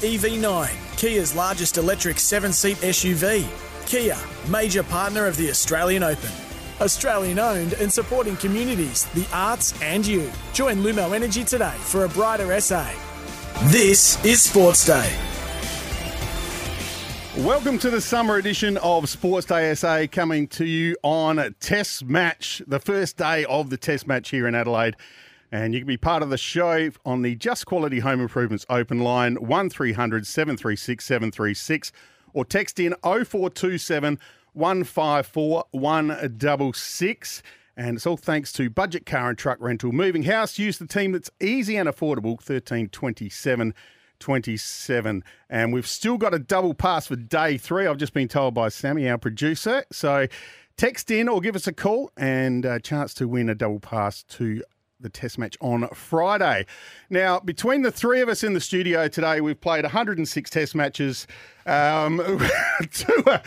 EV9, Kia's largest electric seven seat SUV. Kia, major partner of the Australian Open. Australian owned and supporting communities, the arts, and you. Join Lumo Energy today for a brighter SA. This is Sports Day. Welcome to the summer edition of Sports Day SA, coming to you on Test Match, the first day of the Test Match here in Adelaide. And you can be part of the show on the Just Quality Home Improvements open line 1300 736 736 or text in 0427 154 166. And it's all thanks to Budget Car and Truck Rental Moving House. Use the team that's easy and affordable, 1327 27. And we've still got a double pass for day three. I've just been told by Sammy, our producer. So text in or give us a call and a chance to win a double pass to the test match on Friday. Now, between the three of us in the studio today, we've played 106 test matches. Um, to, uh,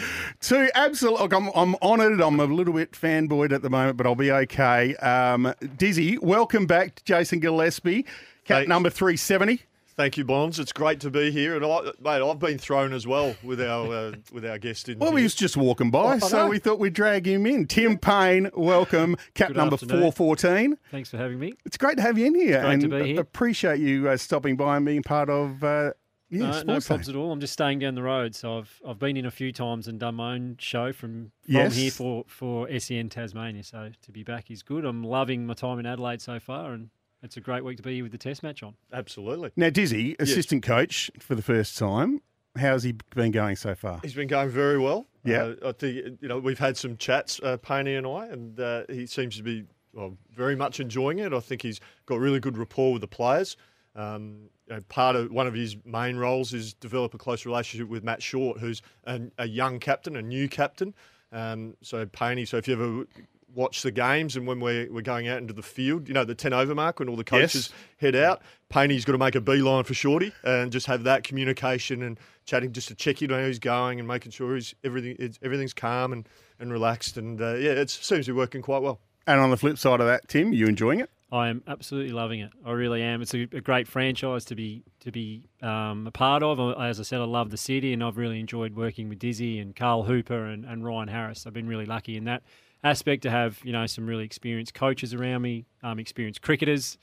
to absolute, look, I'm, I'm honoured. I'm a little bit fanboyed at the moment, but I'll be okay. Um, Dizzy, welcome back to Jason Gillespie, cat Thanks. number 370. Thank you, Bonds. It's great to be here, and I, mate, I've been thrown as well with our uh, with our guest in. Well, here. he was just walking by, I so we thought we'd drag him in. Tim Paine, welcome, cap Good number 414. Thanks for having me. It's great to have you in here, Great and to be here. appreciate you uh, stopping by and being part of. Uh, yeah, no, no problems at all. I'm just staying down the road, so I've I've been in a few times and done my own show from from Yes. here for for SEN Tasmania. So to be back is good. I'm loving my time in Adelaide so far, and it's a great week to be here with the Test match on. Absolutely. Now, Dizzy, assistant coach for the first time. How's he been going so far? He's been going very well. Yeah. Uh, I think you know we've had some chats, uh, Painey and I, and uh, he seems to be well, very much enjoying it. I think he's got really good rapport with the players. Um, you know, part of one of his main roles is develop a close relationship with Matt Short, who's a, a young captain, a new captain. Um, so Painey, so if you ever watch the games and when we're, we're going out into the field, you know, the 10 over mark when all the coaches Yes. head out, Painey's got to make a beeline for Shorty and just have that communication and chatting just to check in on how he's going and making sure he's everything it's, everything's calm and, and relaxed. And uh, yeah, it seems to be working quite well. And on the flip side of that, Tim, you enjoying it? I am absolutely loving it. I really am. It's a, a great franchise to be to be um, a part of. As I said, I love the city, and I've really enjoyed working with Dizzy and Carl Hooper and, and Ryan Harris. I've been really lucky in that aspect to have you know some really experienced coaches around me, um, experienced cricketers.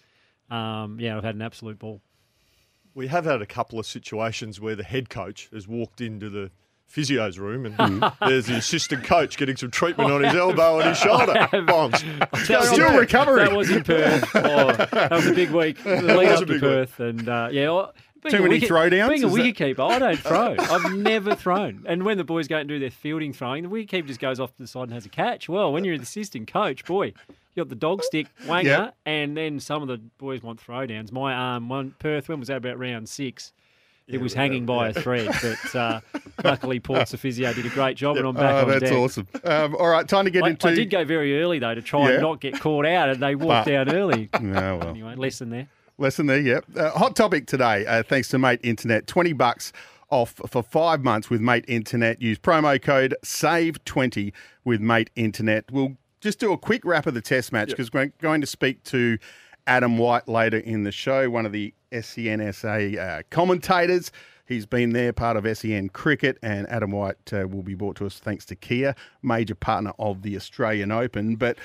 Um, yeah, I've had an absolute ball. We have had a couple of situations where the head coach has walked into the physio's room and there's the assistant coach getting some treatment on his elbow and his shoulder. Bombs. Still recovering. That was in Perth. Oh, that was a big week. The lead up to Perth, and uh, yeah. Being Too many wicket- throwdowns? Being a Is that- keeper, I don't throw. I've never thrown. And when the boys go and do their fielding throwing, the wicket keeper just goes off to the side and has a catch. Well, when you're the assistant coach, boy, you got the dog stick wanger, Yeah. and then some of the boys want throwdowns. My arm, one Perth, when was that about round six? It was hanging by a thread, but uh, luckily Port's the physio did a great job, and I'm back Oh, that's deck. awesome. Um, all right, time to get I, into. I did go very early though to try Yeah. and not get caught out, and they walked But- down early. No, well. Anyway, lesson there. Lesson there, yep. Uh, hot topic today, uh, thanks to Mate Internet. 20 bucks off for five months with Mate Internet. Use promo code SAVE20 with Mate Internet. We'll just do a quick wrap of the test match because we're going to speak to Adam White later in the show, one of the SENSA uh, commentators. He's been there, part of SEN Cricket, and Adam White uh, will be brought to us thanks to Kia, major partner of the Australian Open. But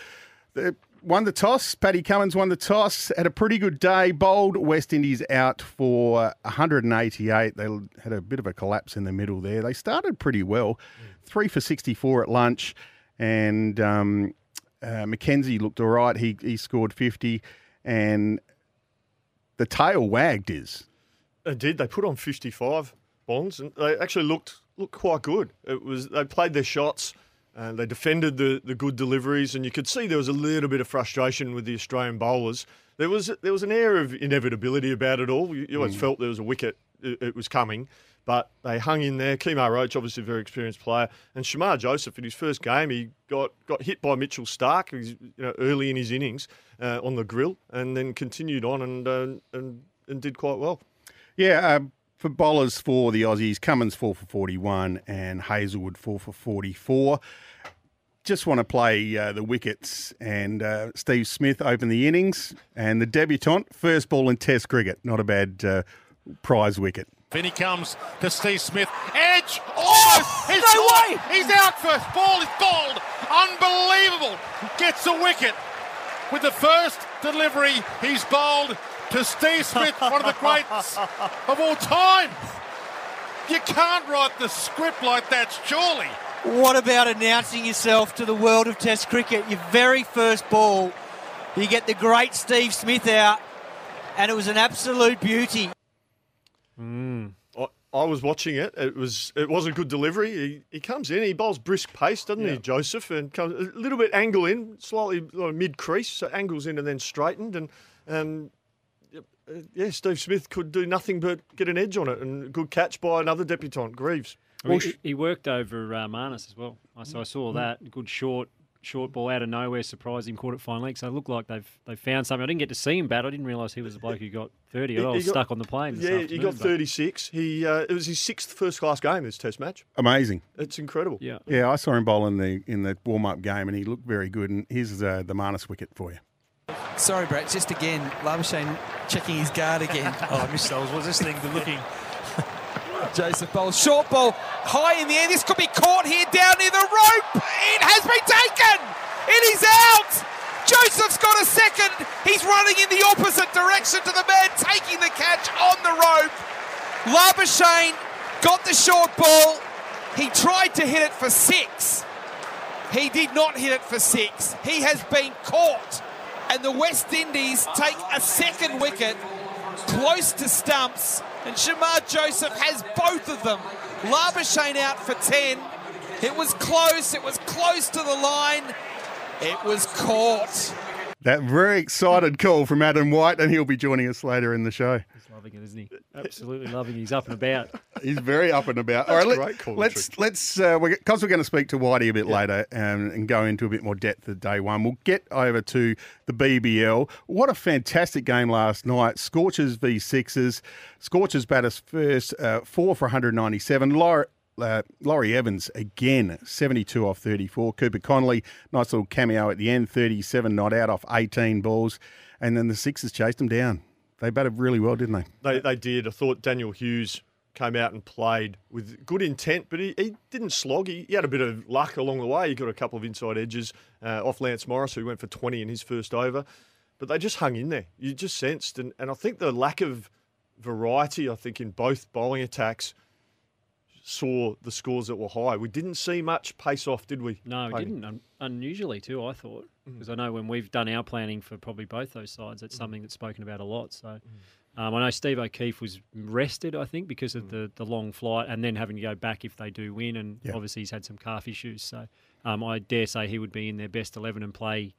the, won the toss. Paddy Cummins won the toss. Had a pretty good day. Bowled West Indies out for 188. They had a bit of a collapse in the middle there. They started pretty well. Three for 64 at lunch. And um, uh, McKenzie looked all right. He, he scored 50. And the tail wagged is. They did. They put on 55 bonds, and they actually looked looked quite good. It was they played their shots, and they defended the, the good deliveries, and you could see there was a little bit of frustration with the Australian bowlers. There was there was an air of inevitability about it all. You, you always felt there was a wicket, it, it was coming, but they hung in there. Kemar Roach, obviously a very experienced player, and Shamar Joseph in his first game, he got got hit by Mitchell Starc, he's, you know, early in his innings uh, on the grill, and then continued on and uh, and and did quite well. Yeah, uh, for bowlers for the Aussies, Cummins four for 41 and Hazlewood four for 44. Just want to play uh, the wickets and uh, Steve Smith opened the innings and the debutant, first ball in Test cricket. Not a bad uh, prize wicket. In he comes to Steve Smith. Edge! Almost! He's no caught. way! He's out first. Ball is bowled. Unbelievable. Gets a wicket. With the first delivery, he's bowled to Steve Smith, one of the greats of all time. You can't write the script like that, surely. What about announcing yourself to the world of Test cricket? Your very first ball, you get the great Steve Smith out, and it was an absolute beauty. I, I was watching it. It was it was a good delivery. He, he comes in, he bowls brisk pace, doesn't he, Joseph? And comes a little bit angle in, slightly mid crease, so angles in and then straightened. And um, yep, uh, yeah, Steve Smith could do nothing but get an edge on it, and a good catch by another debutant, Greaves. I mean, he, he worked over uh, Marnus as well. I- So I saw Mm. that good short short ball out of nowhere, surprised him, caught it fine leg. So it looked like they've they found something. I didn't get to see him bat. I didn't realise he was the bloke who got thirty. He- I was got- stuck on the plane. This Yeah, he got 36. He uh, it was his sixth first class game this Test match. Amazing. It's incredible. Yeah. Yeah, I saw him bowl in the in the warm up game and he looked very good. And here's uh, the Marnus wicket for you. Sorry, Brett. Just again, Labuschagne checking his guard again. Oh, I missed. those. I was listening to looking. Joseph Bowl, short ball, high in the air. This could be caught here down near the rope. It has been taken. It is out. Joseph's got a second. He's running in the opposite direction to the man taking the catch on the rope. Labuschagne got the short ball. He tried to hit it for six. He did not hit it for six. He has been caught. And the West Indies take a second wicket close to stumps. And Shamar Joseph has both of them. Labuschagne out for 10. It was close. It was close to the line. It was caught. That very excited call from Adam White, and he'll be joining us later in the show. He's loving it, isn't he? Absolutely loving it. He's up and about. He's very up and about. All right, let, great commentary. let's let's uh, because we're going to speak to Whitey a bit later um, and go into a bit more depth of day one. We'll get over to the BBL. What a fantastic game last night! Scorchers v Sixers. Scorchers bat us first, uh, four for 197. Laurie, uh, Laurie Evans again, 72 off 34. Cooper Connolly, nice little cameo at the end, 37 not out off 18 balls, and then the Sixers chased them down. They batted really well, didn't they? They, they did. I thought Daniel Hughes came out and played with good intent, but he, he didn't slog. He, he had a bit of luck along the way. He got a couple of inside edges uh, off Lance Morris, who went for 20 in his first over. But they just hung in there. You just sensed. And, and I think the lack of variety, I think, in both bowling attacks saw the scores that were high. We didn't see much pace off, did we? No, it didn't. Un- unusually too, I thought, Mm. because I know when we've done our planning for probably both those sides, it's something that's spoken about a lot. So Mm. um, I know Steve O'Keefe was rested, I think, because Mm. of the, the long flight, and then having to go back if they do win, and Yeah. obviously he's had some calf issues. So um, I dare say he would be in their best eleven and play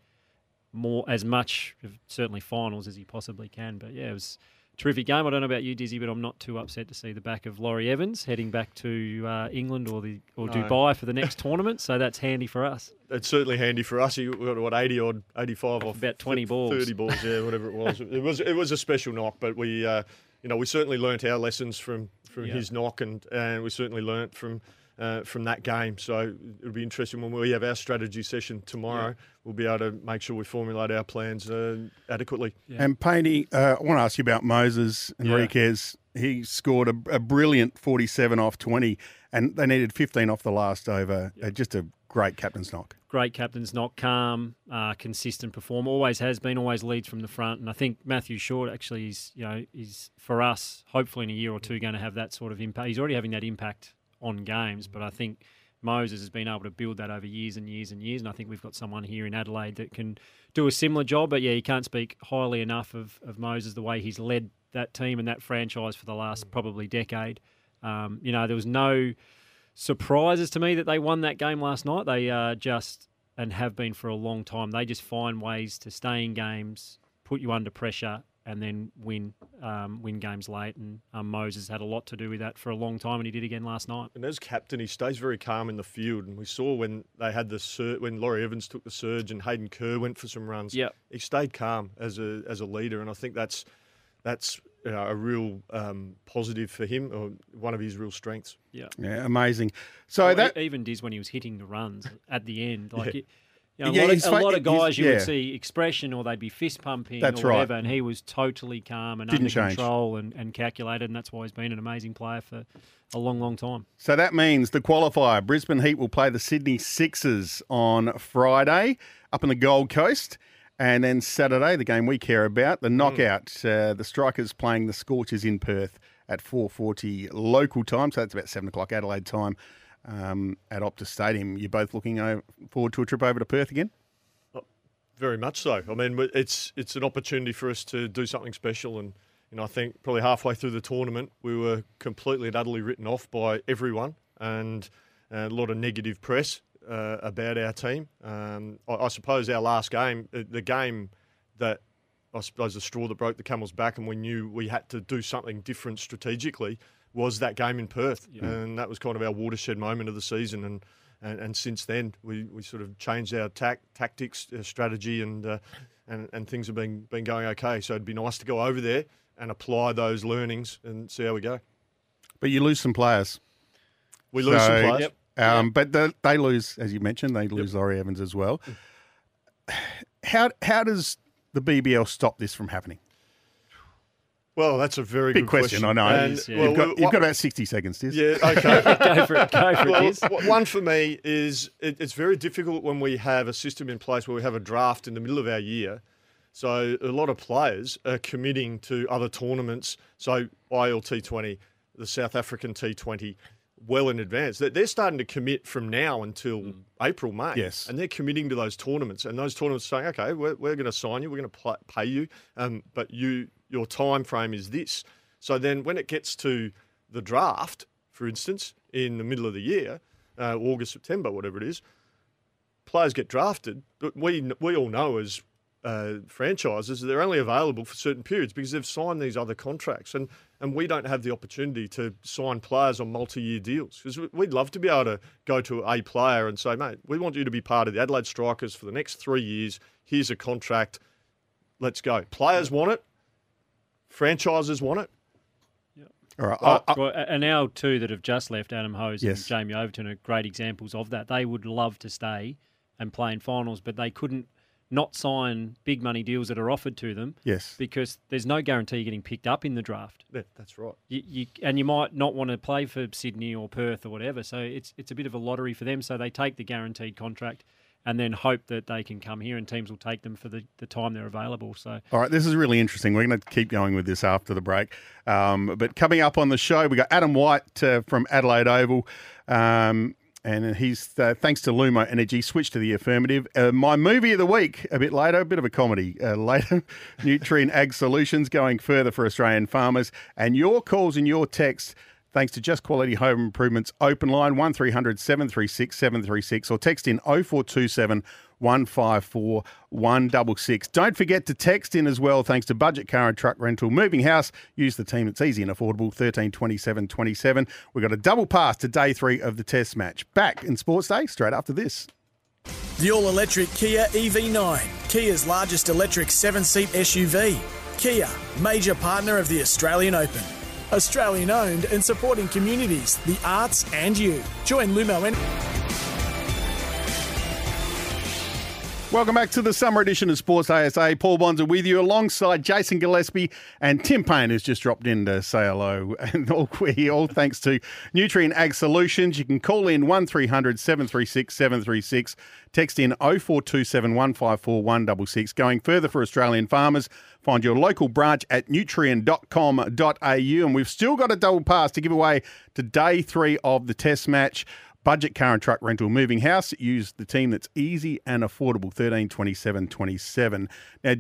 more as much, certainly finals as he possibly can. But yeah, it was. Terrific game. I don't know about you, Dizzy, but I'm not too upset to see the back of Laurie Evans heading back to uh, England or the or No. Dubai for the next tournament. So that's handy for us. It's certainly handy for us. He got what eighty odd, eighty five off About 20 th- balls. thirty balls, yeah, whatever it was. it was it was a special knock, but we, uh, you know, we certainly learnt our lessons from from Yeah. his knock, and and we certainly learnt from. Uh, from that game, so it'll be interesting when we have our strategy session tomorrow. We'll be able to make sure we formulate our plans uh, adequately. And Painey, uh, I want to ask you about Moses Henriques. He scored a, a brilliant 47 off 20, and they needed 15 off the last over. Uh, just a great captain's knock. great captain's knock, calm, uh, consistent performer. Always has been. Always leads from the front. And I think Matthew Short actually is, you know, is for us. Hopefully in a year or two, going to have that sort of impact. He's already having that impact on games, but I think Moses has been able to build that over years and years and years. And I think we've got someone here in Adelaide that can do a similar job. But yeah, you can't speak highly enough of, of Moses the way he's led that team and that franchise for the last probably decade. Um, you know, there was no surprises to me that they won that game last night. They uh, just and have been for a long time. They just find ways to stay in games, put you under pressure, and then win um, win games late. And um, Moses had a lot to do with that for a long time, and he did again last night. And as captain, he stays very calm in the field. And we saw when they had the sur- when Laurie Evans took the surge and Hayden Kerr went for some runs. Yep. he stayed calm as a as a leader, and I think that's that's you know, a real um, positive for him, or one of his real strengths. Yeah, Yeah, amazing. So Well, that e- even Diz when he was hitting the runs at the end, like. Yeah. It, you know, Yeah, a, lot of, a lot of guys you yeah. would see expression or they'd be fist pumping That's or right. whatever, and he was totally calm and Didn't under change. control and, and calculated, and that's why he's been an amazing player for a long, long time. So that means the qualifier, Brisbane Heat will play the Sydney Sixers on Friday up in the Gold Coast. And then Saturday, the game we care about, the knockout, uh, the Strikers playing the Scorchers in Perth at 4.40 local time. So that's about 7 o'clock Adelaide time um, at Optus Stadium. You're both looking o- forward to a trip over to Perth again? Very much so. I mean, it's it's an opportunity for us to do something special, and you know, I think probably halfway through the tournament, we were completely and utterly written off by everyone, and uh, a lot of negative press uh, about our team. Um, I, I suppose our last game, uh, the game that I suppose the straw that broke the camel's back, and we knew we had to do something different strategically, was that game in Perth, and that was kind of our watershed moment of the season, and. And, and since then, we, we sort of changed our tac- tactics, uh, strategy, and, uh, and and things have been been going okay. So it'd be nice to go over there and apply those learnings and see how we go. But you lose some players. We lose some So, players. Um, But the, they lose, as you mentioned, they lose Laurie Evans as well. How how does the BBL stop this from happening? Well, that's a very Big good question, I know. And, is, yeah. well, you've, got, we- you've got about 60 seconds, Diz. Yeah, okay. Go for it, go for it, well, Diz. one for me is it, it's very difficult when we have a system in place where we have a draft in the middle of our year. So a lot of players are committing to other tournaments. So IL T20, the South African T20, well in advance. They're, they're starting to commit from now until April, May. Yes. And they're committing to those tournaments. And those tournaments are saying, okay, we're, we're going to sign you, we're going to pay you, um, but you your time frame is this. So then when it gets to the draft, for instance, in the middle of the year, uh, August, September, whatever it is, players get drafted, but we we all know as uh, franchises they're only available for certain periods because they've signed these other contracts, and and we don't have the opportunity to sign players on multi-year deals because we'd love to be able to go to a player and say, mate, we want you to be part of the Adelaide Strikers for the next three years. Here's a contract. Let's go. Players want it. Franchises want it. All right. I- I- Well, and now two that have just left, Adam Hose Yes. and Jamie Overton, are great examples of that. They would love to stay and play in finals, but they couldn't not sign big money deals that are offered to them yes. because there's no guarantee you're getting picked up in the draft. Yeah, that's right. You, you, and you might not want to play for Sydney or Perth or whatever. So it's it's a bit of a lottery for them. So they take the guaranteed contract and then hope that they can come here and teams will take them for the, the time they're available. So All right, this is really interesting. We're going to keep going with this after the break. Um, but coming up on the show, we got Adam White uh, from Adelaide Oval. Um, and he's, uh, thanks to Lumo Energy, switched to the affirmative. Uh, my movie of the week, a bit later, a bit of a comedy uh, later. Nutrien Ag Solutions going further for Australian farmers. And your calls and your texts, thanks to Just Quality Home Improvements open line 1300 736 736 or text in 0427 154 166. Don't forget to text in as well, thanks to Budget Car and Truck Rental. Moving house, use the team. It's easy and affordable. 13 27 27. We've got a double pass to day three of the test match. Back in Sports Day straight after this. The all electric Kia EV9, Kia's largest electric seven seat SUV. Kia, major partner of the Australian Open. Australian owned and supporting communities, the arts, and you. Join Lumo and. Welcome back to the summer edition of Sports ASA. Paul Bonsor with you alongside Jason Gillespie and Tim Paine, has just dropped in to say hello. And all, we, all thanks to Nutrien Ag Solutions. You can call in 1300 736 736, text in 0427 154 166. Going further for Australian farmers, find your local branch at nutrien.com.au. And we've still got a double pass to give away to day three of the test match. Budget car and truck rental moving house. Use the team that's easy and affordable. 13 27 27. Now,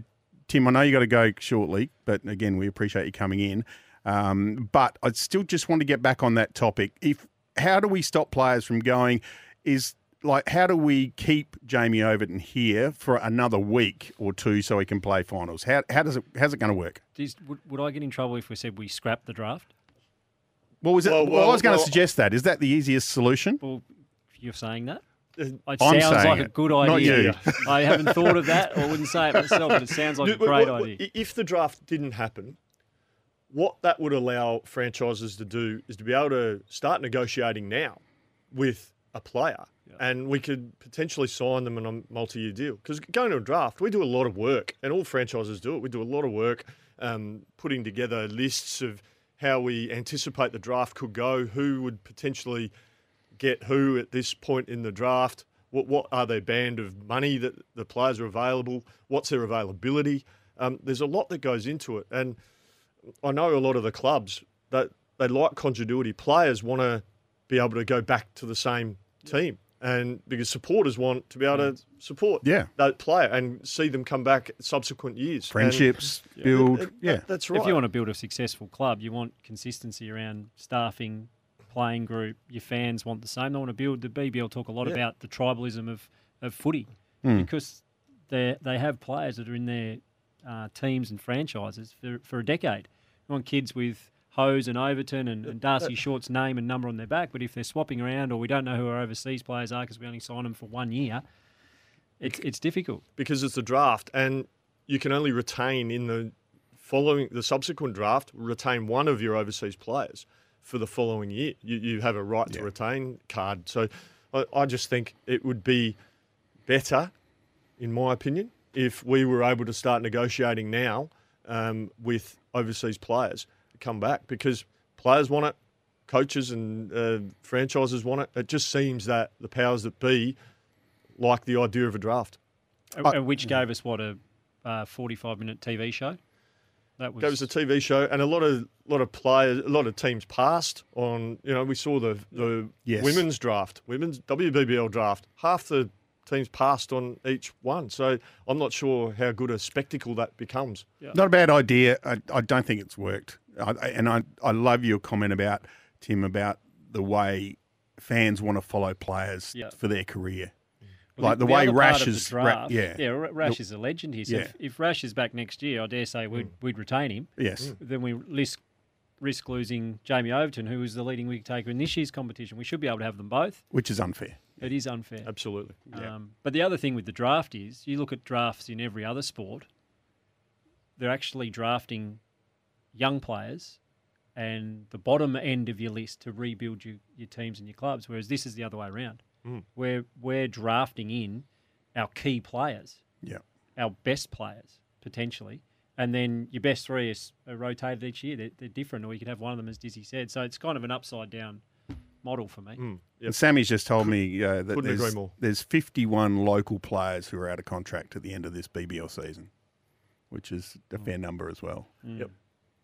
Tim, I know you got to go shortly, but again, we appreciate you coming in. Um, but I still just want to get back on that topic. If how do we stop players from going? Is like how do we keep Jamie Overton here for another week or two so he can play finals? How how does it how's it going to work? Does, would, would I get in trouble if we said we scrap the draft? Well, was it? Well, Well, I was going to well- suggest that. Is that the easiest solution? Well, you're saying that. It I'm sounds saying like a it, good not idea. you. I haven't thought of that. I wouldn't say it myself, but it sounds like a No, but great what- idea. If the draft didn't happen, what that would allow franchises to do is to be able to start negotiating now with a player, and we could potentially sign them on a multi-year deal. Because going to a draft, we do a lot of work, and all franchises do it. We do a lot of work um, putting together lists of how we anticipate the draft could go, who would potentially get who at this point in the draft. What, what are their band of money that the players are available? What's their availability? Um, there's a lot that goes into it, and I know a lot of the clubs that they like continuity. Players want to be able to go back to the same team, and because supporters want to be able to support Yeah. that player and see them come back subsequent years. And- Friendships Yeah, build. that- yeah, that's right. If you want to build a successful club, you want consistency around staffing, playing group. Your fans want the same. They want to build. The BBL talk a lot Yeah. about the tribalism of, of footy Hmm. because they they have players that are in their uh, teams and franchises for, for a decade. You want kids with Hose and Overton and, and Darcy Short's name and number on their back, but if they're swapping around or we don't know who our overseas players are because we only sign them for one year, it's it's difficult. because it's a draft and you can only retain in the following the subsequent draft retain one of your overseas players for the following year. You, you have a right to retain card. So I, I just think it would be better, in my opinion, if we were able to start negotiating now um, with overseas players to come back because players want it, coaches and uh, franchises want it. It just seems that the powers that be like the idea of a draft. And- and which gave us what a uh, forty-five minute TV show. That was That was a TV show, and a lot of lot of players, a lot of teams passed on. You know, we saw the the Yes. women's draft, women's WBBL draft. Half the teams passed on each one, so I'm not sure how good a spectacle that becomes. Not a bad idea. I, I don't think it's worked. I, I- and I, I love your comment about, Tim, about the way fans want to follow players Yeah. for their career. Well, like the, way other part Rash of the is. Ra- yeah. yeah, Rash is a legend here. So Yeah. if, if Rash is back next year, I dare say we'd, mm. we'd retain him. Yes. Mm. Then we risk risk losing Jamie Overton, who was the leading wicket taker in this year's competition. We should be able to have them both. Which is unfair. It is unfair. Absolutely. Um, but the other thing with the draft is you look at drafts in every other sport, they're actually drafting young players and the bottom end of your list to rebuild your, your teams and your clubs, whereas this is the other way around. Mm. We're, we're drafting in our key players, Yeah. our best players, potentially. And then your best three is, are rotated each year. They're, they're different, or you could have one of them, as Dizzy said. So it's kind of an upside down model for me. Mm. And Sammy's just told me uh, that there's, more. there's 51 local players who are out of contract at the end of this BBL season, which is a fair number as well. Yep.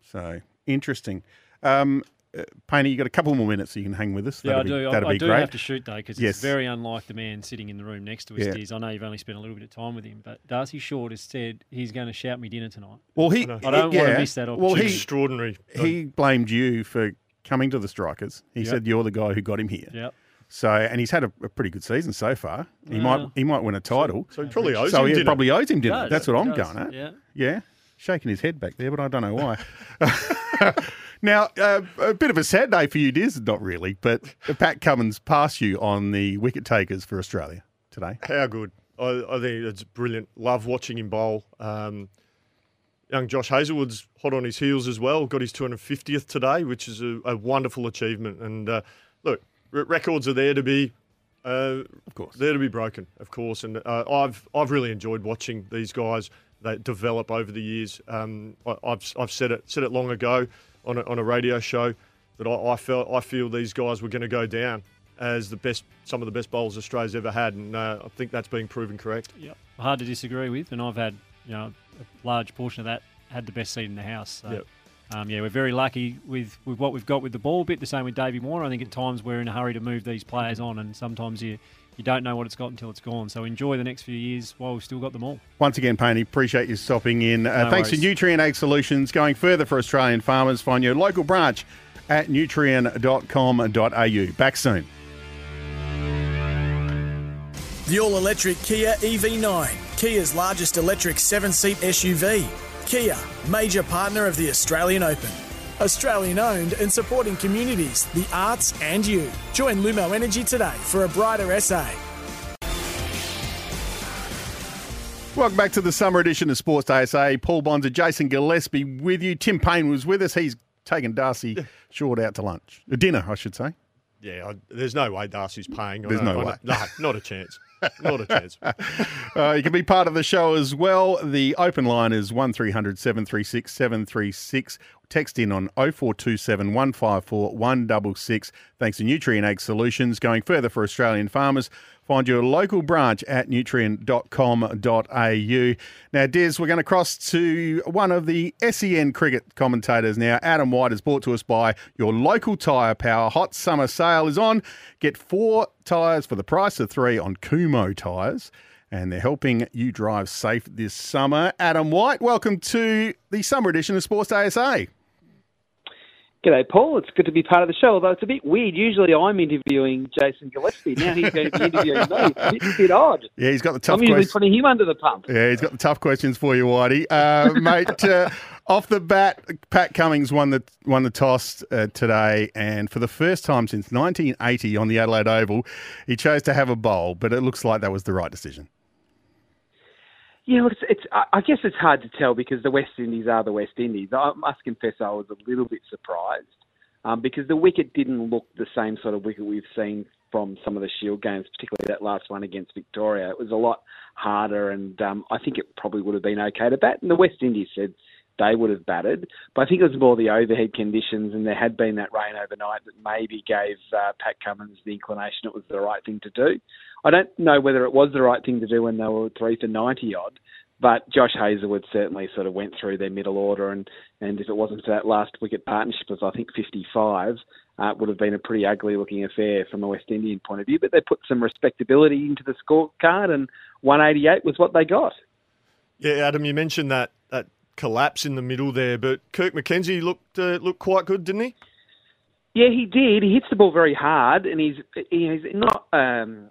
So interesting. Um, uh, Painter, you got a couple more minutes so you can hang with us. Yeah, I That'd be- do. I, That'd I be do great. have to shoot though because Yes. it's very unlike the man sitting in the room next to us. Yeah. Diz. I know you've only spent a little bit of time with him, but Darcy Short has said he's going to shout me dinner tonight. Well, he. I. I don't want yeah. to miss that Well, opportunity. he Extraordinary. he blamed you for coming to the Strikers. He Yep. said you're the guy who got him here. Yep. So, and he's had a, a pretty good season so far. He might he might win a title. So he probably owes So him he dinner. probably owes him dinner. Does, That's what I'm does, going at. Yeah. Yeah, shaking his head back there, but I don't know why. now, uh, a bit of a sad day for you, Diz. Not really, but Pat Cummins passed you on the wicket takers for Australia today. How good. I, I think it's brilliant. Love watching him bowl. Um, young Josh Hazlewood's hot on his heels as well. Got his 250th today, which is a, a wonderful achievement. And uh, look, r- records are there to be Uh, of course. They're to be broken, of course. And uh, I've I've really enjoyed watching these guys they develop over the years. Um, I, have I've said it said it long ago on a, on a radio show that I, I felt I feel these guys were going to go down as the best some of the best bowlers Australia's ever had, and uh, I think that's being proven correct. Yep. Hard to disagree with, and I've had you know a large portion of that had the best seat in the house. So. Yep. Um, yeah, we're very lucky with, with what we've got with the ball. A bit the same with Davey Moore. I think at times we're in a hurry to move these players on, and sometimes you you don't know what it's got until it's gone. So enjoy the next few years while we've still got them all. Once again, Painey, appreciate you stopping in. Uh, No thanks worries. to Nutrien Ag Solutions. Going further for Australian farmers, find your local branch at nutrien.com.au. Back soon. The all electric Kia EV9, Kia's largest electric seven seat SUV. Kia, major partner of the Australian Open. Australian owned and supporting communities, the arts, and you. Join Lumo Energy today for a brighter SA. Welcome back to the summer edition of Sports Day SA. Paul Bonds and Jason Gillespie with you. Tim Paine was with us. He's taken Darcy Short out to lunch. Uh, Dinner, I should say. Yeah, I, there's no way Darcy's paying. There's know- no I way. No, not a chance. Not a chance. Uh, you can be part of the show as well. The open line is 1300 736 736. Text in on 0427 154 166. Thanks to Nutrien Ag Solutions. Going further for Australian farmers, find your local branch at nutrien.com.au. Now, Des, we're going to cross to one of the SEN cricket commentators now. Adam White is brought to us by your local tyre power. Hot summer sale is on. Get four tyres for the price of three on Kumho tyres and they're helping you drive safe this summer. Adam White, welcome to the summer edition of Sports Day SA. G'day, Paul. It's good to be part of the show, although it's a bit weird. Usually I'm interviewing Jason Gillespie. Now he's going to be interviewing me. It's a bit, a bit odd. Yeah, he's got the tough I'm usually questions. putting him under the pump. Yeah, he's got the tough questions for you, Whitey. Uh, mate, uh, off the bat, Pat Cummins won the won the toss uh, today, and for the first time since 1980 on the Adelaide Oval, he chose to have a bowl, but it looks like that was the right decision. Yeah, look, it's, it's. I guess it's hard to tell because the West Indies are the West Indies. I must confess, I was a little bit surprised um, because the wicket didn't look the same sort of wicket we've seen from some of the Shield games, particularly that last one against Victoria. It was a lot harder, and um, I think it probably would have been okay to bat. And the West Indies said they would have batted, but I think it was more the overhead conditions, and there had been that rain overnight that maybe gave uh, Pat Cummins the inclination it was the right thing to do. I don't know whether it was the right thing to do when they were three for ninety odd, but Josh Hazlewood certainly sort of went through their middle order, and, and if it wasn't for that last wicket partnership of I think 55, uh, would have been a pretty ugly looking affair from a West Indian point of view. But they put some respectability into the scorecard, and 188 was what they got. Yeah, Adam, you mentioned that that collapse in the middle there, but Kirk McKenzie looked uh, looked quite good, didn't he? Yeah, he did. He hits the ball very hard, and he's he's not. Um,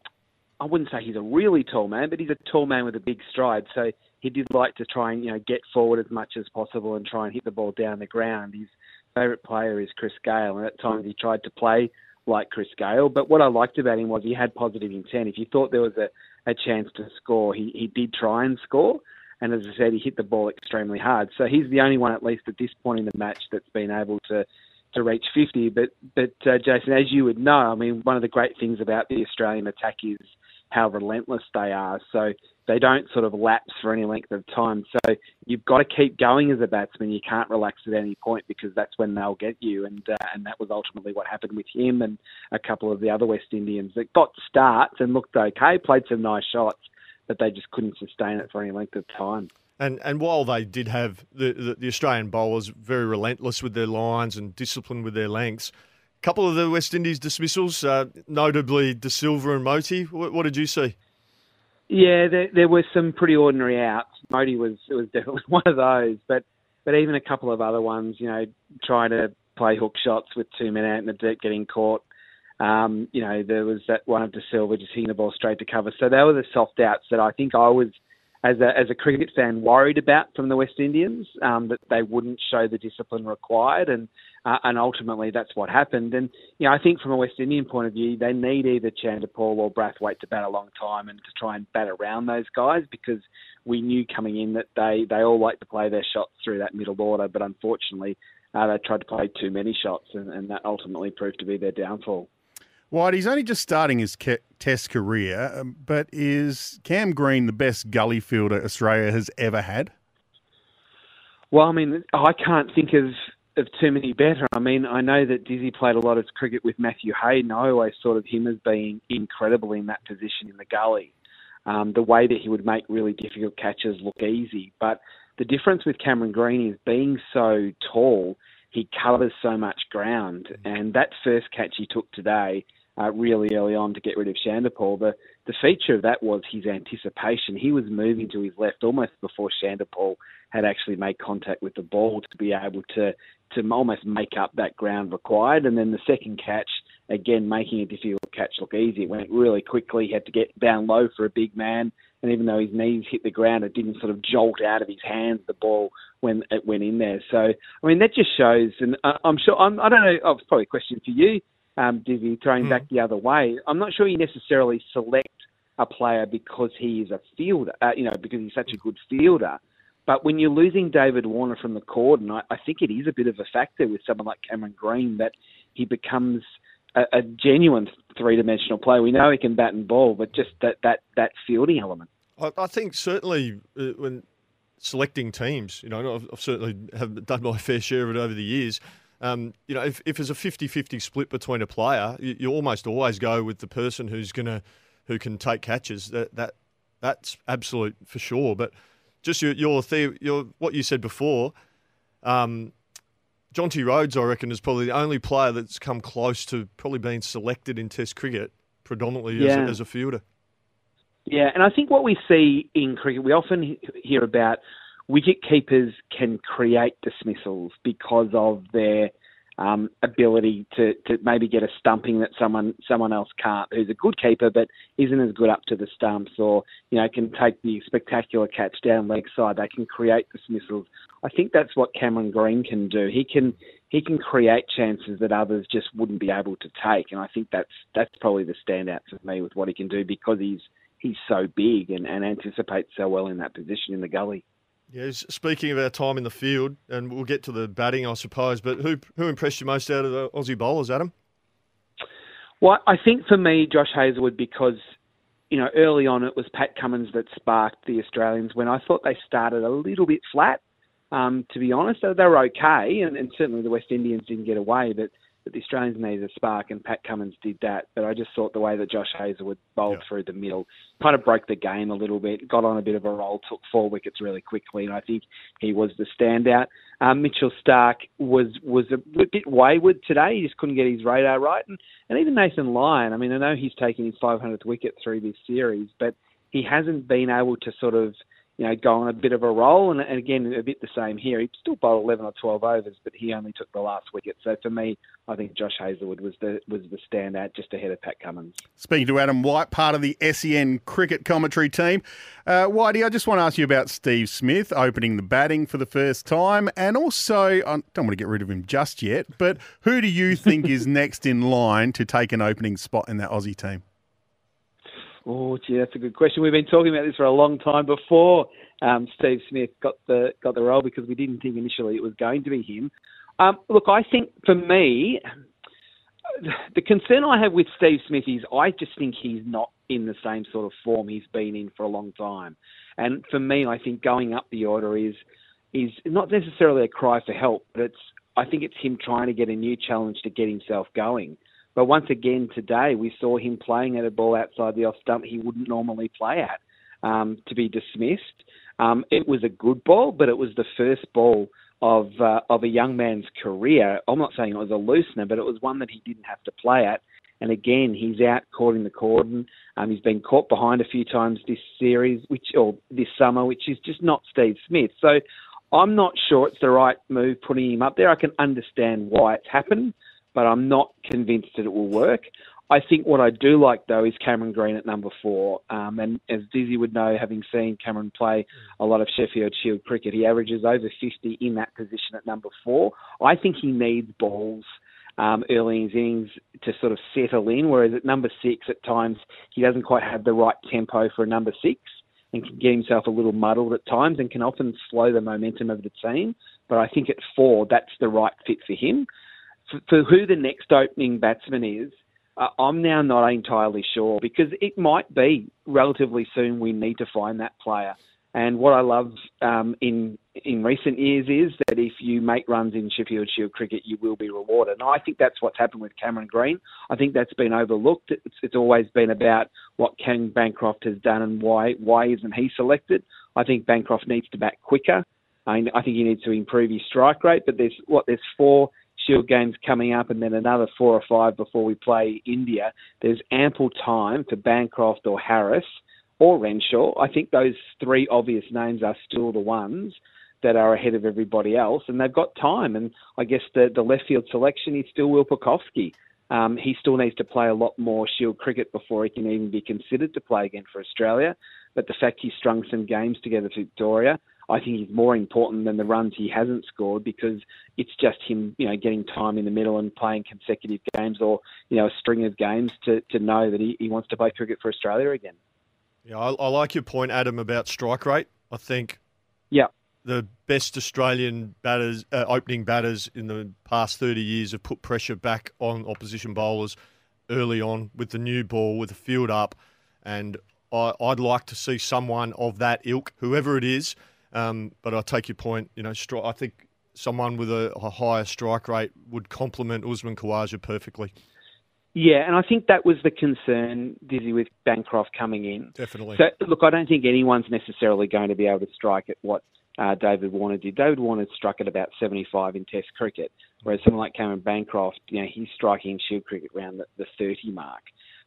I wouldn't say he's a really tall man, but he's a tall man with a big stride. So he did like to try and you know get forward as much as possible and try and hit the ball down the ground. His favourite player is Chris Gayle, and at times he tried to play like Chris Gayle. But what I liked about him was he had positive intent. If you thought there was a, a chance to score, he, he did try and score. And as I said, he hit the ball extremely hard. So he's the only one, at least at this point in the match, that's been able to to reach 50. But but uh, Jason, as you would know, I mean, one of the great things about the Australian attack is how relentless they are. So they don't sort of lapse for any length of time. So you've got to keep going as a batsman. You can't relax at any point because that's when they'll get you. And uh, and that was ultimately what happened with him and a couple of the other West Indians that got starts and looked okay, played some nice shots, but they just couldn't sustain it for any length of time. And and while they did have the, the, the Australian bowlers very relentless with their lines and disciplined with their lengths, a couple of the West Indies dismissals, uh, notably De Silva and Motie. What, what did you see? Yeah, there, there were some pretty ordinary outs. Motie was it was definitely one of those, but but even a couple of other ones, you know, trying to play hook shots with two men out in the deep, getting caught. Um, you know, there was that one of De Silva just hitting the ball straight to cover. So they were the soft outs that I think I was, as a as a cricket fan, worried about from the West Indians um, that they wouldn't show the discipline required, and uh, and ultimately that's what happened. And you know, I think from a West Indian point of view, they need either Chanderpaul or Brathwaite to bat a long time and to try and bat around those guys because we knew coming in that they they all like to play their shots through that middle order, but unfortunately. Uh, they tried to play too many shots, and, and that ultimately proved to be their downfall. White, he's only just starting his Test career, um, but is Cam Green the best gully fielder Australia has ever had? Well, I mean, I can't think of of too many better. I mean, I know that Dizzy played a lot of cricket with Matthew Hayden. I always thought of him as being incredible in that position in the gully. Um, the way that he would make really difficult catches look easy. But the difference with Cameron Green is being so tall, he covers so much ground. And that first catch he took today, uh, really early on to get rid of Chanderpaul, the, the feature of that was his anticipation. He was moving to his left almost before Chanderpaul had actually made contact with the ball to be able to to almost make up that ground required. And then the second catch, again, making a difficult catch look easy. It went really quickly. He had to get down low for a big man. And even though his knees hit the ground, it didn't sort of jolt out of his hands, the ball, when it went in there. So, I mean, that just shows, and I'm sure, I'm, I don't know, oh, it's probably a question for you, um, Dizzy, throwing mm. back the other way. I'm not sure you necessarily select a player because he is a fielder, uh, you know, because he's such a good fielder. But when you're losing David Warner from the cordon, I, I think it is a bit of a factor with someone like Cameron Green that he becomes a, a genuine three-dimensional player. We know he can bat and bowl, but just that that that fielding element. I, I think certainly uh, when selecting teams, you know, I've, I've, certainly have done my fair share of it over the years. Um, you know, if, if there's a 50-50 split between a player, you, you almost always go with the person who's going to who can take catches. That that that's absolute for sure. But just your your, the- your what you said before. Um, Jonty Rhodes, I reckon, is probably the only player that's come close to probably being selected in Test cricket, predominantly yeah. as, a, as a fielder. Yeah, and I think what we see in cricket, we often hear about wicket keepers can create dismissals because of their um, ability to, to maybe get a stumping that someone someone else can't, who's a good keeper but isn't as good up to the stumps, or you know can take the spectacular catch down leg side. They can create dismissals. I think that's what Cameron Green can do. He can he can create chances that others just wouldn't be able to take, and I think that's that's probably the standout for me with what he can do because he's he's so big and, and anticipates so well in that position in the gully. Yeah, speaking of our time in the field, and we'll get to the batting, I suppose. But who who impressed you most out of the Aussie bowlers, Adam? Well, I think for me, Josh Hazlewood, because you know early on it was Pat Cummins that sparked the Australians. When I thought they started a little bit flat, um, to be honest, they were okay, and, and certainly the West Indians didn't get away. But but the Australians needed a spark, and Pat Cummins did that. But I just thought the way that Josh Hazlewood bowled yeah. through the middle kind of broke the game a little bit, got on a bit of a roll, took four wickets really quickly, and I think he was the standout. Um, Mitchell Starc was was a bit wayward today. He just couldn't get his radar right, and, and even Nathan Lyon. I mean, I know he's taken his 500th wicket through this series, but he hasn't been able to sort of you know, go on a bit of a roll. And, and again, a bit the same here. He still bowled 11 or 12 overs, but he only took the last wicket. So for me, I think Josh Hazlewood was the was the standout just ahead of Pat Cummins. Speaking to Adam White, part of the SEN cricket commentary team. Uh, Whitey, I just want to ask you about Steve Smith opening the batting for the first time. And also, I don't want to get rid of him just yet, but who do you think is next in line to take an opening spot in that Aussie team? Oh, gee, that's a good question. We've been talking about this for a long time before um, Steve Smith got the got the role because we didn't think initially it was going to be him. Um, look, I think for me, the concern I have with Steve Smith is I just think he's not in the same sort of form he's been in for a long time. And for me, I think going up the order is is not necessarily a cry for help, but it's I think it's him trying to get a new challenge to get himself going. But once again today, we saw him playing at a ball outside the off stump he wouldn't normally play at um, to be dismissed. Um, it was a good ball, but it was the first ball of uh, of a young man's career. I'm not saying it was a loosener, but it was one that he didn't have to play at. And again, he's out caught in the cordon. Um, he's been caught behind a few times this series, which or this summer, which is just not Steve Smith. So I'm not sure it's the right move putting him up there. I can understand why it's happened but I'm not convinced that it will work. I think what I do like though is Cameron Green at number four. Um, and as Dizzy would know, having seen Cameron play a lot of Sheffield Shield cricket, he averages over 50 in that position at number four. I think he needs balls um, early in his innings to sort of settle in, whereas at number six, at times he doesn't quite have the right tempo for a number six and can get himself a little muddled at times and can often slow the momentum of the team. But I think at four, that's the right fit for him for, who the next opening batsman is, uh, I'm now not entirely sure because it might be relatively soon we need to find that player. And what I love um, in in recent years is that if you make runs in Sheffield Shield cricket, you will be rewarded. And I think that's what's happened with Cameron Green. I think that's been overlooked. It's, it's always been about what Cam Bancroft has done and why why isn't he selected. I think Bancroft needs to bat quicker. I, I think he needs to improve his strike rate. But there's what there's four Shield games coming up, and then another four or five before we play India. There's ample time for Bancroft or Harris or Renshaw. I think those three obvious names are still the ones that are ahead of everybody else, and they've got time. And I guess the, the left field selection is still Will Pucovski. Um, he still needs to play a lot more Shield cricket before he can even be considered to play again for Australia. But the fact he's strung some games together for Victoria, I think he's more important than the runs he hasn't scored because it's just him, you know, getting time in the middle and playing consecutive games or, you know, a string of games to, to know that he, he wants to play cricket for Australia again. Yeah, I, I like your point, Adam, about strike rate. I think yeah. the best Australian batters, uh, opening batters in the past 30 years have put pressure back on opposition bowlers early on with the new ball, with the field up. And I, would like to see someone of that ilk, whoever it is. Um, but I take your point. You know, stri- I think someone with a, a higher strike rate would complement Usman Khawaja perfectly. Yeah, and I think that was the concern, Dizzy, with Bancroft coming in. Definitely. So, look, I don't think anyone's necessarily going to be able to strike at what uh, David Warner did. David Warner struck at about 75 in Test cricket, whereas someone like Cameron Bancroft, you know, he's striking in Shield cricket around the, the 30 mark.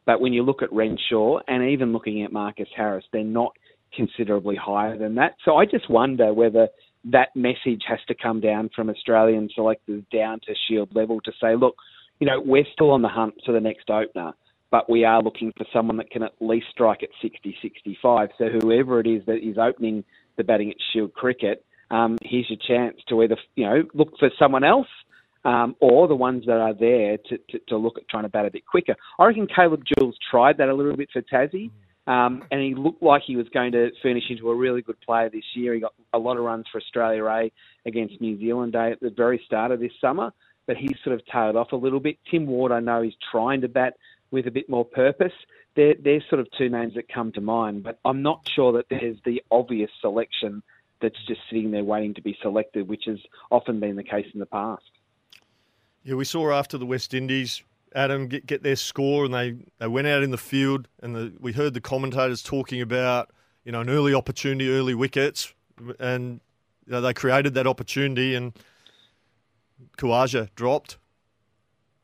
But when you look at Renshaw and even looking at Marcus Harris, they're not considerably higher than that. So I just wonder whether that message has to come down from Australian selectors down to Shield level to say, look, you know, we're still on the hunt for the next opener, but we are looking for someone that can at least strike at 60, 65. So whoever it is that is opening the batting at Shield Cricket, um, here's your chance to either, you know, look for someone else um, or the ones that are there to, to, to, look at trying to bat a bit quicker. I reckon Caleb Jewell tried that a little bit for Tassie. Um, and he looked like he was going to furnish into a really good player this year. He got a lot of runs for Australia A against New Zealand A at the very start of this summer but he's sort of tailed off a little bit. Tim Ward, I know, is trying to bat with a bit more purpose. They're, they're sort of two names that come to mind, but I'm not sure that there's the obvious selection that's just sitting there waiting to be selected, which has often been the case in the past. Yeah, we saw after the West Indies, Adam, get, get their score, and they, they went out in the field, and the, we heard the commentators talking about, you know, an early opportunity, early wickets, and you know, they created that opportunity, and – Khawaja dropped.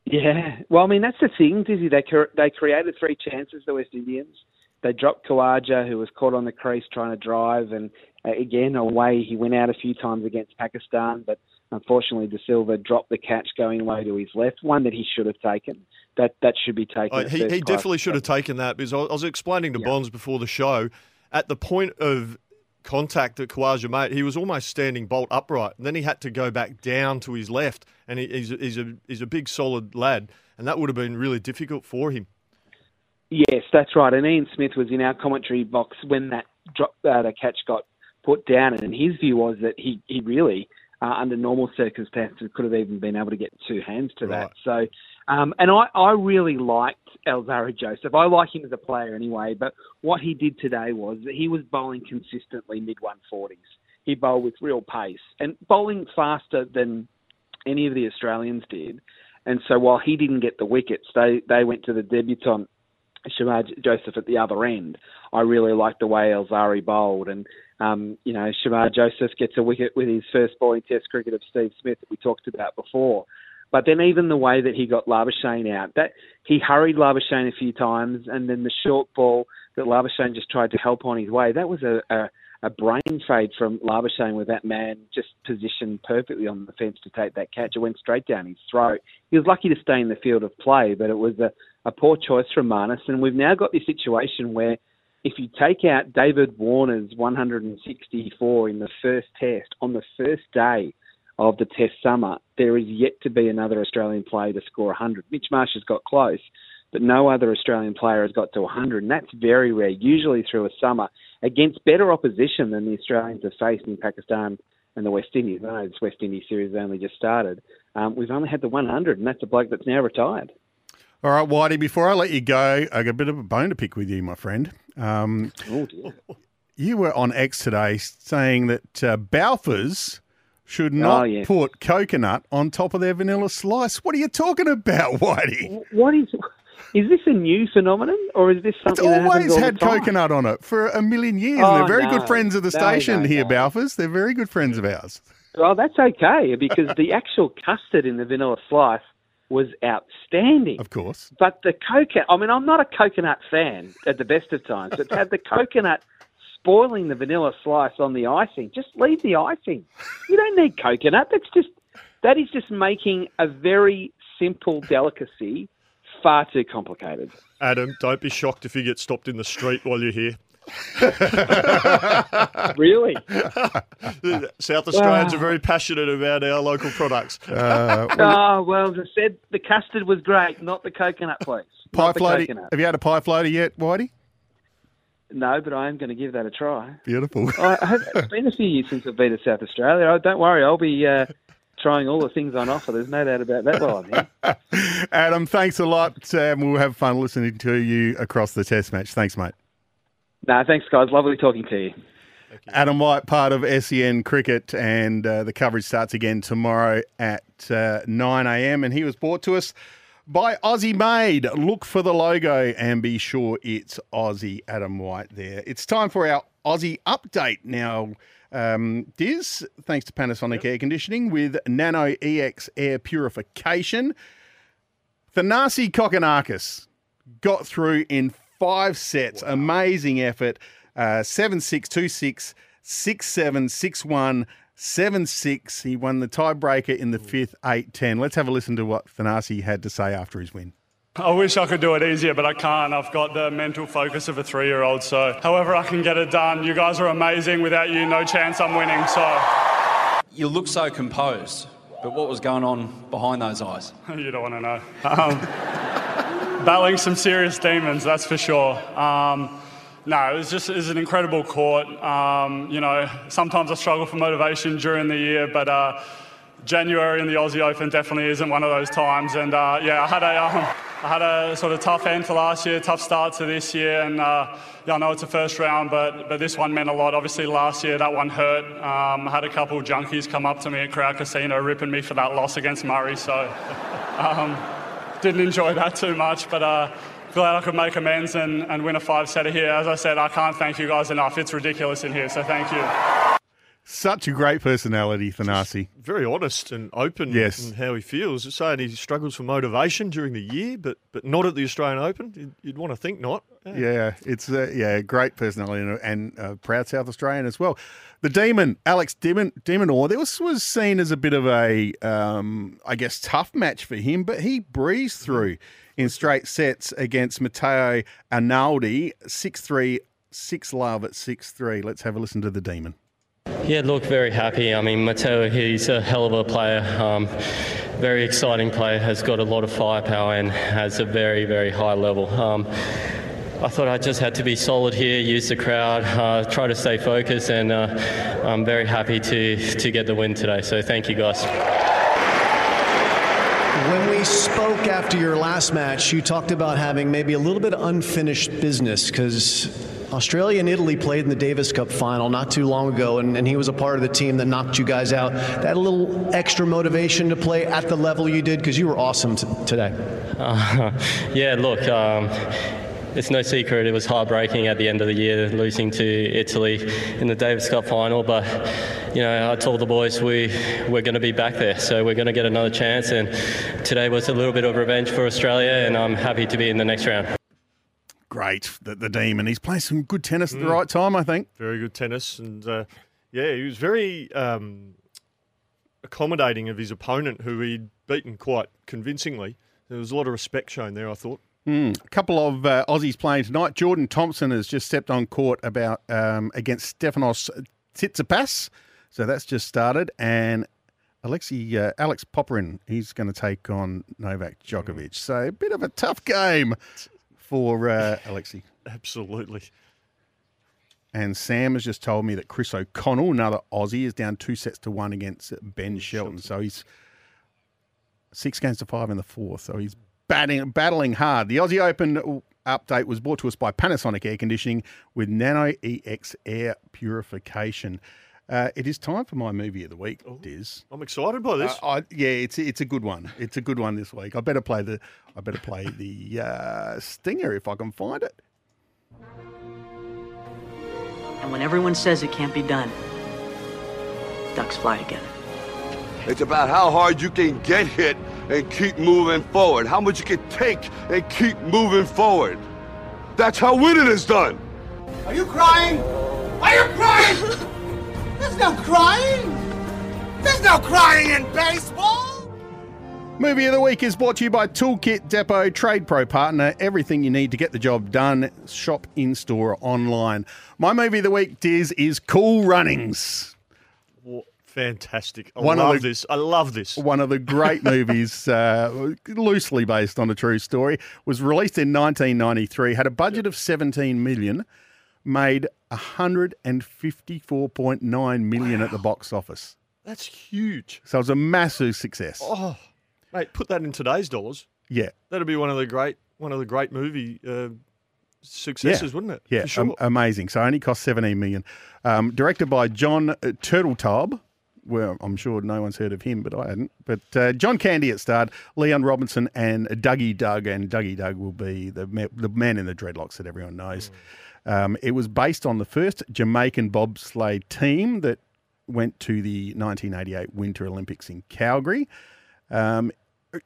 Yeah, well, I mean that's the thing, Dizzy. They they created three chances, the West Indians. They dropped Khawaja, who was caught on the crease trying to drive, and uh, again away he went out a few times against Pakistan, but unfortunately Da Silva dropped the catch going away to his left, one that he should have taken. That that should be taken. Oh, he he definitely should have taken that because I was explaining to yeah. Bonds before the show. At the point of contact that Khawaja made, he was almost standing bolt upright. And then he had to go back down to his left. And he, he's, he's, a, he's a big, solid lad. And that would have been really difficult for him. Yes, that's right. And Ian Smith was in our commentary box when that drop, uh, the catch got put down. And his view was that he, he really, uh, under normal circumstances, could have even been able to get two hands to right. that. So um, and I, I really liked Alzarri Joseph. I like him as a player anyway, but what he did today was that he was bowling consistently mid 140s. He bowled with real pace and bowling faster than any of the Australians did. And so while he didn't get the wickets, they, they went to the debutant Shamar Joseph at the other end. I really liked the way Alzarri bowled, and um, you know Shamar Joseph gets a wicket with his first ball in Test cricket of Steve Smith that we talked about before. But then even the way that he got Labuschagne out, that he hurried Labuschagne a few times, and then the short ball that Labuschagne just tried to help on his way, that was a, a, a brain fade from Labuschagne with that man just positioned perfectly on the fence to take that catch. It went straight down his throat. He was lucky to stay in the field of play, but it was a, a poor choice from Marnus. And we've now got this situation where if you take out David Warner's 164 in the first test on the first day of the Test summer, there is yet to be another Australian player to score 100. Mitch Marsh has got close, but no other Australian player has got to 100, and that's very rare, usually through a summer, against better opposition than the Australians have faced in Pakistan and the West Indies. I know this West Indies series only just started. Um, we've only had the 100, and that's a bloke that's now retired. All right, Whitey, before I let you go, I got a bit of a bone to pick with you, my friend. Um, Oh dear. you were on X today saying that uh, Balfours should not Oh, yes. put coconut on top of their vanilla slice. What are you talking about, Whitey? What is? Is this a new phenomenon, or is this It's something that happens always had coconut on it for a million years. Oh, they're very no. good friends of the No, station no, here. Balfours. They're very good friends of ours. Well, that's okay because the actual custard in the vanilla slice was outstanding. Of course. But the coconut, I mean, I'm not a coconut fan at the best of times, but to have the coconut spoiling the vanilla slice on the icing, just leave the icing. You don't need coconut. That's just, that is just making a very simple delicacy far too complicated. Adam, don't be shocked if you get stopped in the street while you're here. Really? South Australians Wow. are very passionate about our local products. Uh, oh, well, as I said, the custard was great, not the coconut, please. pie Not the floaty. Have you had a pie floater yet, Whitey? No, but I am going to give that a try. Beautiful. I I have, it's been a few years since I've been to South Australia. Oh, don't worry, I'll be uh, trying all the things on offer. There's no doubt about that while I'm here. Adam, thanks a lot. Um, we'll have fun listening to you across the test match. Thanks, mate. No, thanks, guys. Lovely talking to you. Adam White, part of SEN Cricket, and uh, the coverage starts again tomorrow at uh, 9 a.m. And he was brought to us by Aussie Made. Look for the logo and be sure it's Aussie Adam White there. It's time for our Aussie update now. Um, Diz, thanks to Panasonic Air Conditioning with Nano EX Air Purification. Thanasi Kokkinakis got through in five sets. Amazing effort. Uh, 7 6 2 6, 6 7 6 1, 7 6. He won the tiebreaker in the fifth, 8 10. Let's have a listen to what Thanasi had to say after his win. I wish I could do it easier, but I can't. I've got the mental focus of a three year old, so however I can get it done. You guys are amazing. Without you, no chance I'm winning, so You look so composed, but what was going on behind those eyes? you don't want to know. Um, battling some serious demons, that's for sure. Um, no, it was just it was an incredible court. Um, you know, sometimes I struggle for motivation during the year, but uh, January in the Aussie Open definitely isn't one of those times. And uh, yeah, I had a um, I had a sort of tough end to last year, tough start to this year, and uh, yeah, I know it's a first round, but but this one meant a lot. Obviously, last year that one hurt. Um, I had a couple of junkies come up to me at Crown Casino, ripping me for that loss against Murray. So. Didn't enjoy that too much, but uh, glad I could make amends and, and win a five setter here. As I said, I can't thank you guys enough. It's ridiculous in here, so thank you. Such a great personality, Thanasi. Very honest and open Yes. in how he feels. Saying he struggles for motivation during the year, but but not at the Australian Open. You'd, you'd want to think not. Yeah, it's a yeah, great personality and, and uh, proud South Australian as well. The Demon, Alex Demon, de Minaur, this was seen as a bit of a, um, I guess, tough match for him, but he breezed through in straight sets against Matteo Arnaldi, 6-3, 6 love at 6-3. Let's have a listen to the Demon. Yeah, look, very happy. I mean, Matteo, he's a hell of a player. Um, very exciting player, has got a lot of firepower and has a very, very high level. Um, I thought I just had to be solid here, use the crowd, uh, try to stay focused, and uh, I'm very happy to, to get the win today. So thank you, guys. When we spoke after your last match, you talked about having maybe a little bit unfinished business because Australia and Italy played in the Davis Cup final not too long ago, and, and he was a part of the team that knocked you guys out. That a little extra motivation to play at the level you did because you were awesome t- today. Uh, yeah, look, um, it's no secret it was heartbreaking at the end of the year losing to Italy in the Davis Cup final, but you know I told the boys we we're going to be back there, so we're going to get another chance, and today was a little bit of revenge for Australia, and I'm happy to be in the next round. Great, the, the Demon. He's playing some good tennis at the Mm. right time, I think. Very good tennis, and uh, yeah, he was very um, accommodating of his opponent, who he'd beaten quite convincingly. There was a lot of respect shown there. I thought. Mm. A couple of uh, Aussies playing tonight. Jordan Thompson has just stepped on court about um, against Stefanos Tsitsipas, so that's just started. And Alexi uh, Alex Popyrin, he's going to take on Novak Djokovic. So a bit of a tough game for uh, Alexi. Absolutely. And Sam has just told me that Chris O'Connell, another Aussie, is down two sets to one against Ben Shelton. So he's six games to five in the fourth. So he's batting, battling hard. The Aussie Open update was brought to us by Panasonic Air Conditioning with Nano EX Air Purification. Uh, it is time for my movie of the week, Diz. I'm excited by this. Uh, I, yeah, it's it's a good one. It's a good one this week. I better play the I better play the uh, stinger if I can find it. And when everyone says it can't be done, ducks fly together. It's about how hard you can get hit and keep moving forward. How much you can take and keep moving forward. That's how winning is done. Are you crying? Are you crying? There's no crying. There's no crying in baseball. Movie of the week is brought to you by Toolkit Depot Trade Pro Partner. Everything you need to get the job done. Shop in store online. My movie of the week, Diz, is Cool Runnings. Fantastic. I One of love the- this. I love this. One of the great movies, uh, loosely based on a true story, was released in 1993. Had a budget of 17 million, made 154.9 million at the box office. That's huge. So it was a massive success. Oh, mate, put that in today's dollars. Yeah. That'd be one of the great one of the great movie uh, successes, wouldn't it? Yeah, For sure. am- amazing. So it only cost 17 million. Um, directed by John uh, Turteltaub. Well, I'm sure no one's heard of him, but I hadn't. But uh, John Candy it starred, Leon Robinson and Dougie Doug, and Dougie Doug will be the ma- the man in the dreadlocks that everyone knows. Um, it was based on the first Jamaican bobsleigh team that went to the 1988 Winter Olympics in Calgary. Um,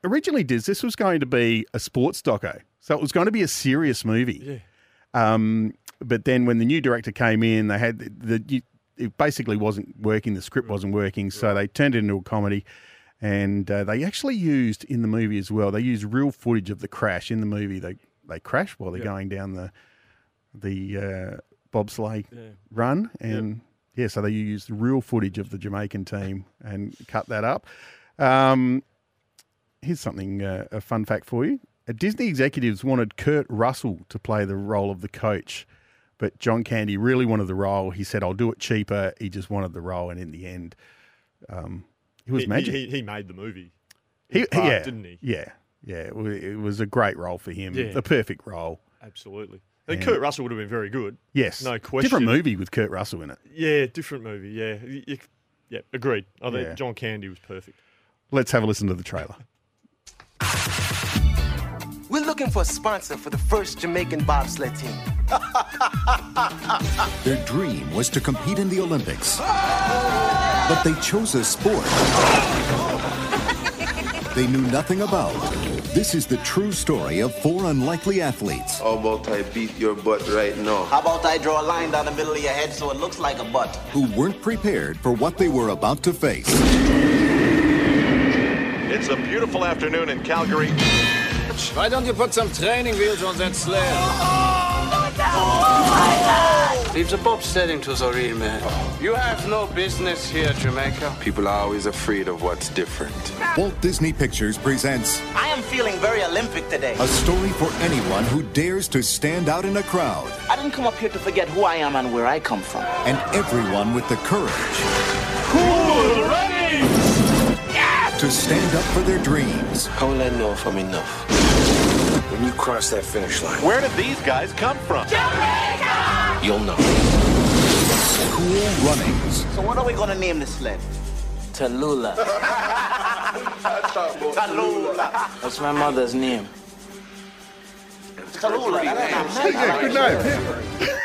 originally, Diz, this was going to be a sports doco, so it was going to be a serious movie. Yeah. Um, but then when the new director came in, they had the, the it basically wasn't working. The script wasn't working, so they turned it into a comedy. And uh, they actually used in the movie as well. They used real footage of the crash in the movie. They they crash while they're Yeah. going down the the uh, bobsleigh Yeah. run, and yeah, so they used real footage of the Jamaican team and cut that up. Um, here's something uh, a fun fact for you: Uh, Disney executives wanted Kurt Russell to play the role of the coach, but John Candy really wanted the role. He said, "I'll do it cheaper." He just wanted the role, and in the end, um, it was he, magic. He, he made the movie. He- part, yeah, didn't he? Yeah, yeah. It it was a great role for him. Yeah. The perfect role. Absolutely. I think And- Kurt Russell would have been very good. Yes, No question. Different movie with Kurt Russell in it. Yeah, different movie. Yeah, You- you- yeah, agreed. I think Yeah. John Candy was perfect. Let's have a listen to the trailer. We're looking for a sponsor for the first Jamaican bobsled team. Their dream was to compete in the Olympics. But they chose a sport they knew nothing about. This is the true story of four unlikely athletes How about I beat your butt right now? How about I draw a line down the middle of your head so it looks like a butt? who weren't prepared for what they were about to face. It's a beautiful afternoon in Calgary. Why don't you put some training wheels on that sled? Leave the bobsledding to the real man. You have no business here, Jamaica. People are always afraid of what's different. Walt Disney Pictures presents I am feeling very Olympic today. a story for anyone who dares to stand out in a crowd I didn't come up here to forget who I am and where I come from. and everyone with the courage Cool runnings! to stand up for their dreams. How will I know if I'm enough? When you cross that finish line, Where did these guys come from? You'll know. Cool Runnings. So what are we gonna name this sled? Tallulah. Tallulah. That's my mother's name. Tallulah. Good name.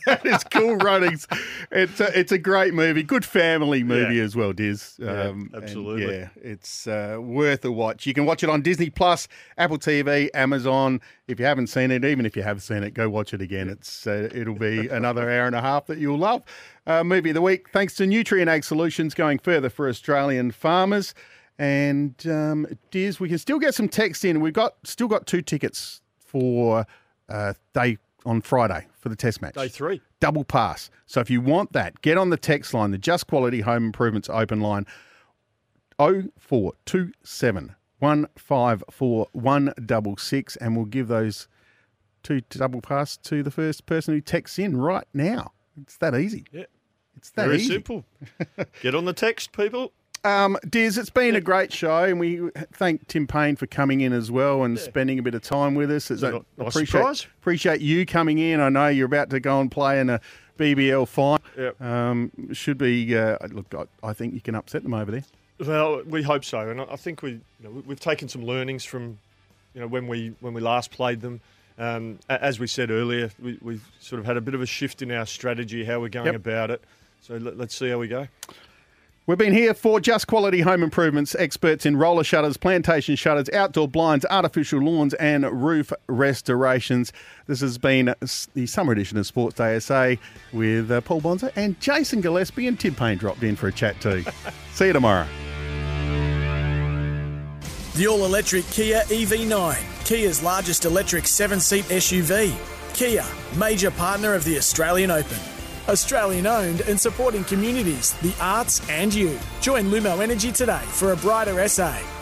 that is cool runnings. It's a, it's a great movie, good family movie Yeah. as well, Diz. Um, Yeah, absolutely. yeah, it's uh, worth a watch. You can watch it on Disney Plus, Apple TV, Amazon. If you haven't seen it, even if you have seen it, go watch it again. It's uh, it'll be another hour and a half that you'll love. Uh, movie of the week, thanks to Nutrien Ag Solutions, going further for Australian farmers. And um, Diz, we can still get some text in. We've got still got two tickets for uh, day on Friday for the test match. Day three. Double pass. So if you want that, get on the text line, the Just Quality Home Improvements open line 0427 154 166 and we'll give those two double pass to the first person who texts in right now. It's that easy. Yeah. It's that Very easy. simple. Get on the text, people. Um, Diz, it's been a great show, and we thank Tim Paine for coming in as well and spending a bit of time with us. It's a nice appreciate, surprise. appreciate you coming in. I know you're about to go and play in a BBL final. Yep. Um, should be. Uh, look, I, I think you can upset them over there. Well, we hope so, and I think we, you know, we- we've taken some learnings from, you know, when we when we last played them. Um, as we said earlier, we, we've sort of had a bit of a shift in our strategy, how we're going Yep. about it. So let, let's see how we go. We've been here for Just Quality Home Improvements, experts in roller shutters, plantation shutters, outdoor blinds, artificial lawns, and roof restorations. This has been the summer edition of Sports Day SA with uh, Paul Bonsor and Jason Gillespie and Tim Paine dropped in for a chat too. See you tomorrow. The all electric Kia EV9, Kia's largest electric seven seat SUV. Kia, major partner of the Australian Open. Australian owned and supporting communities, the arts, and you. Join Lumo Energy today for a brighter SA.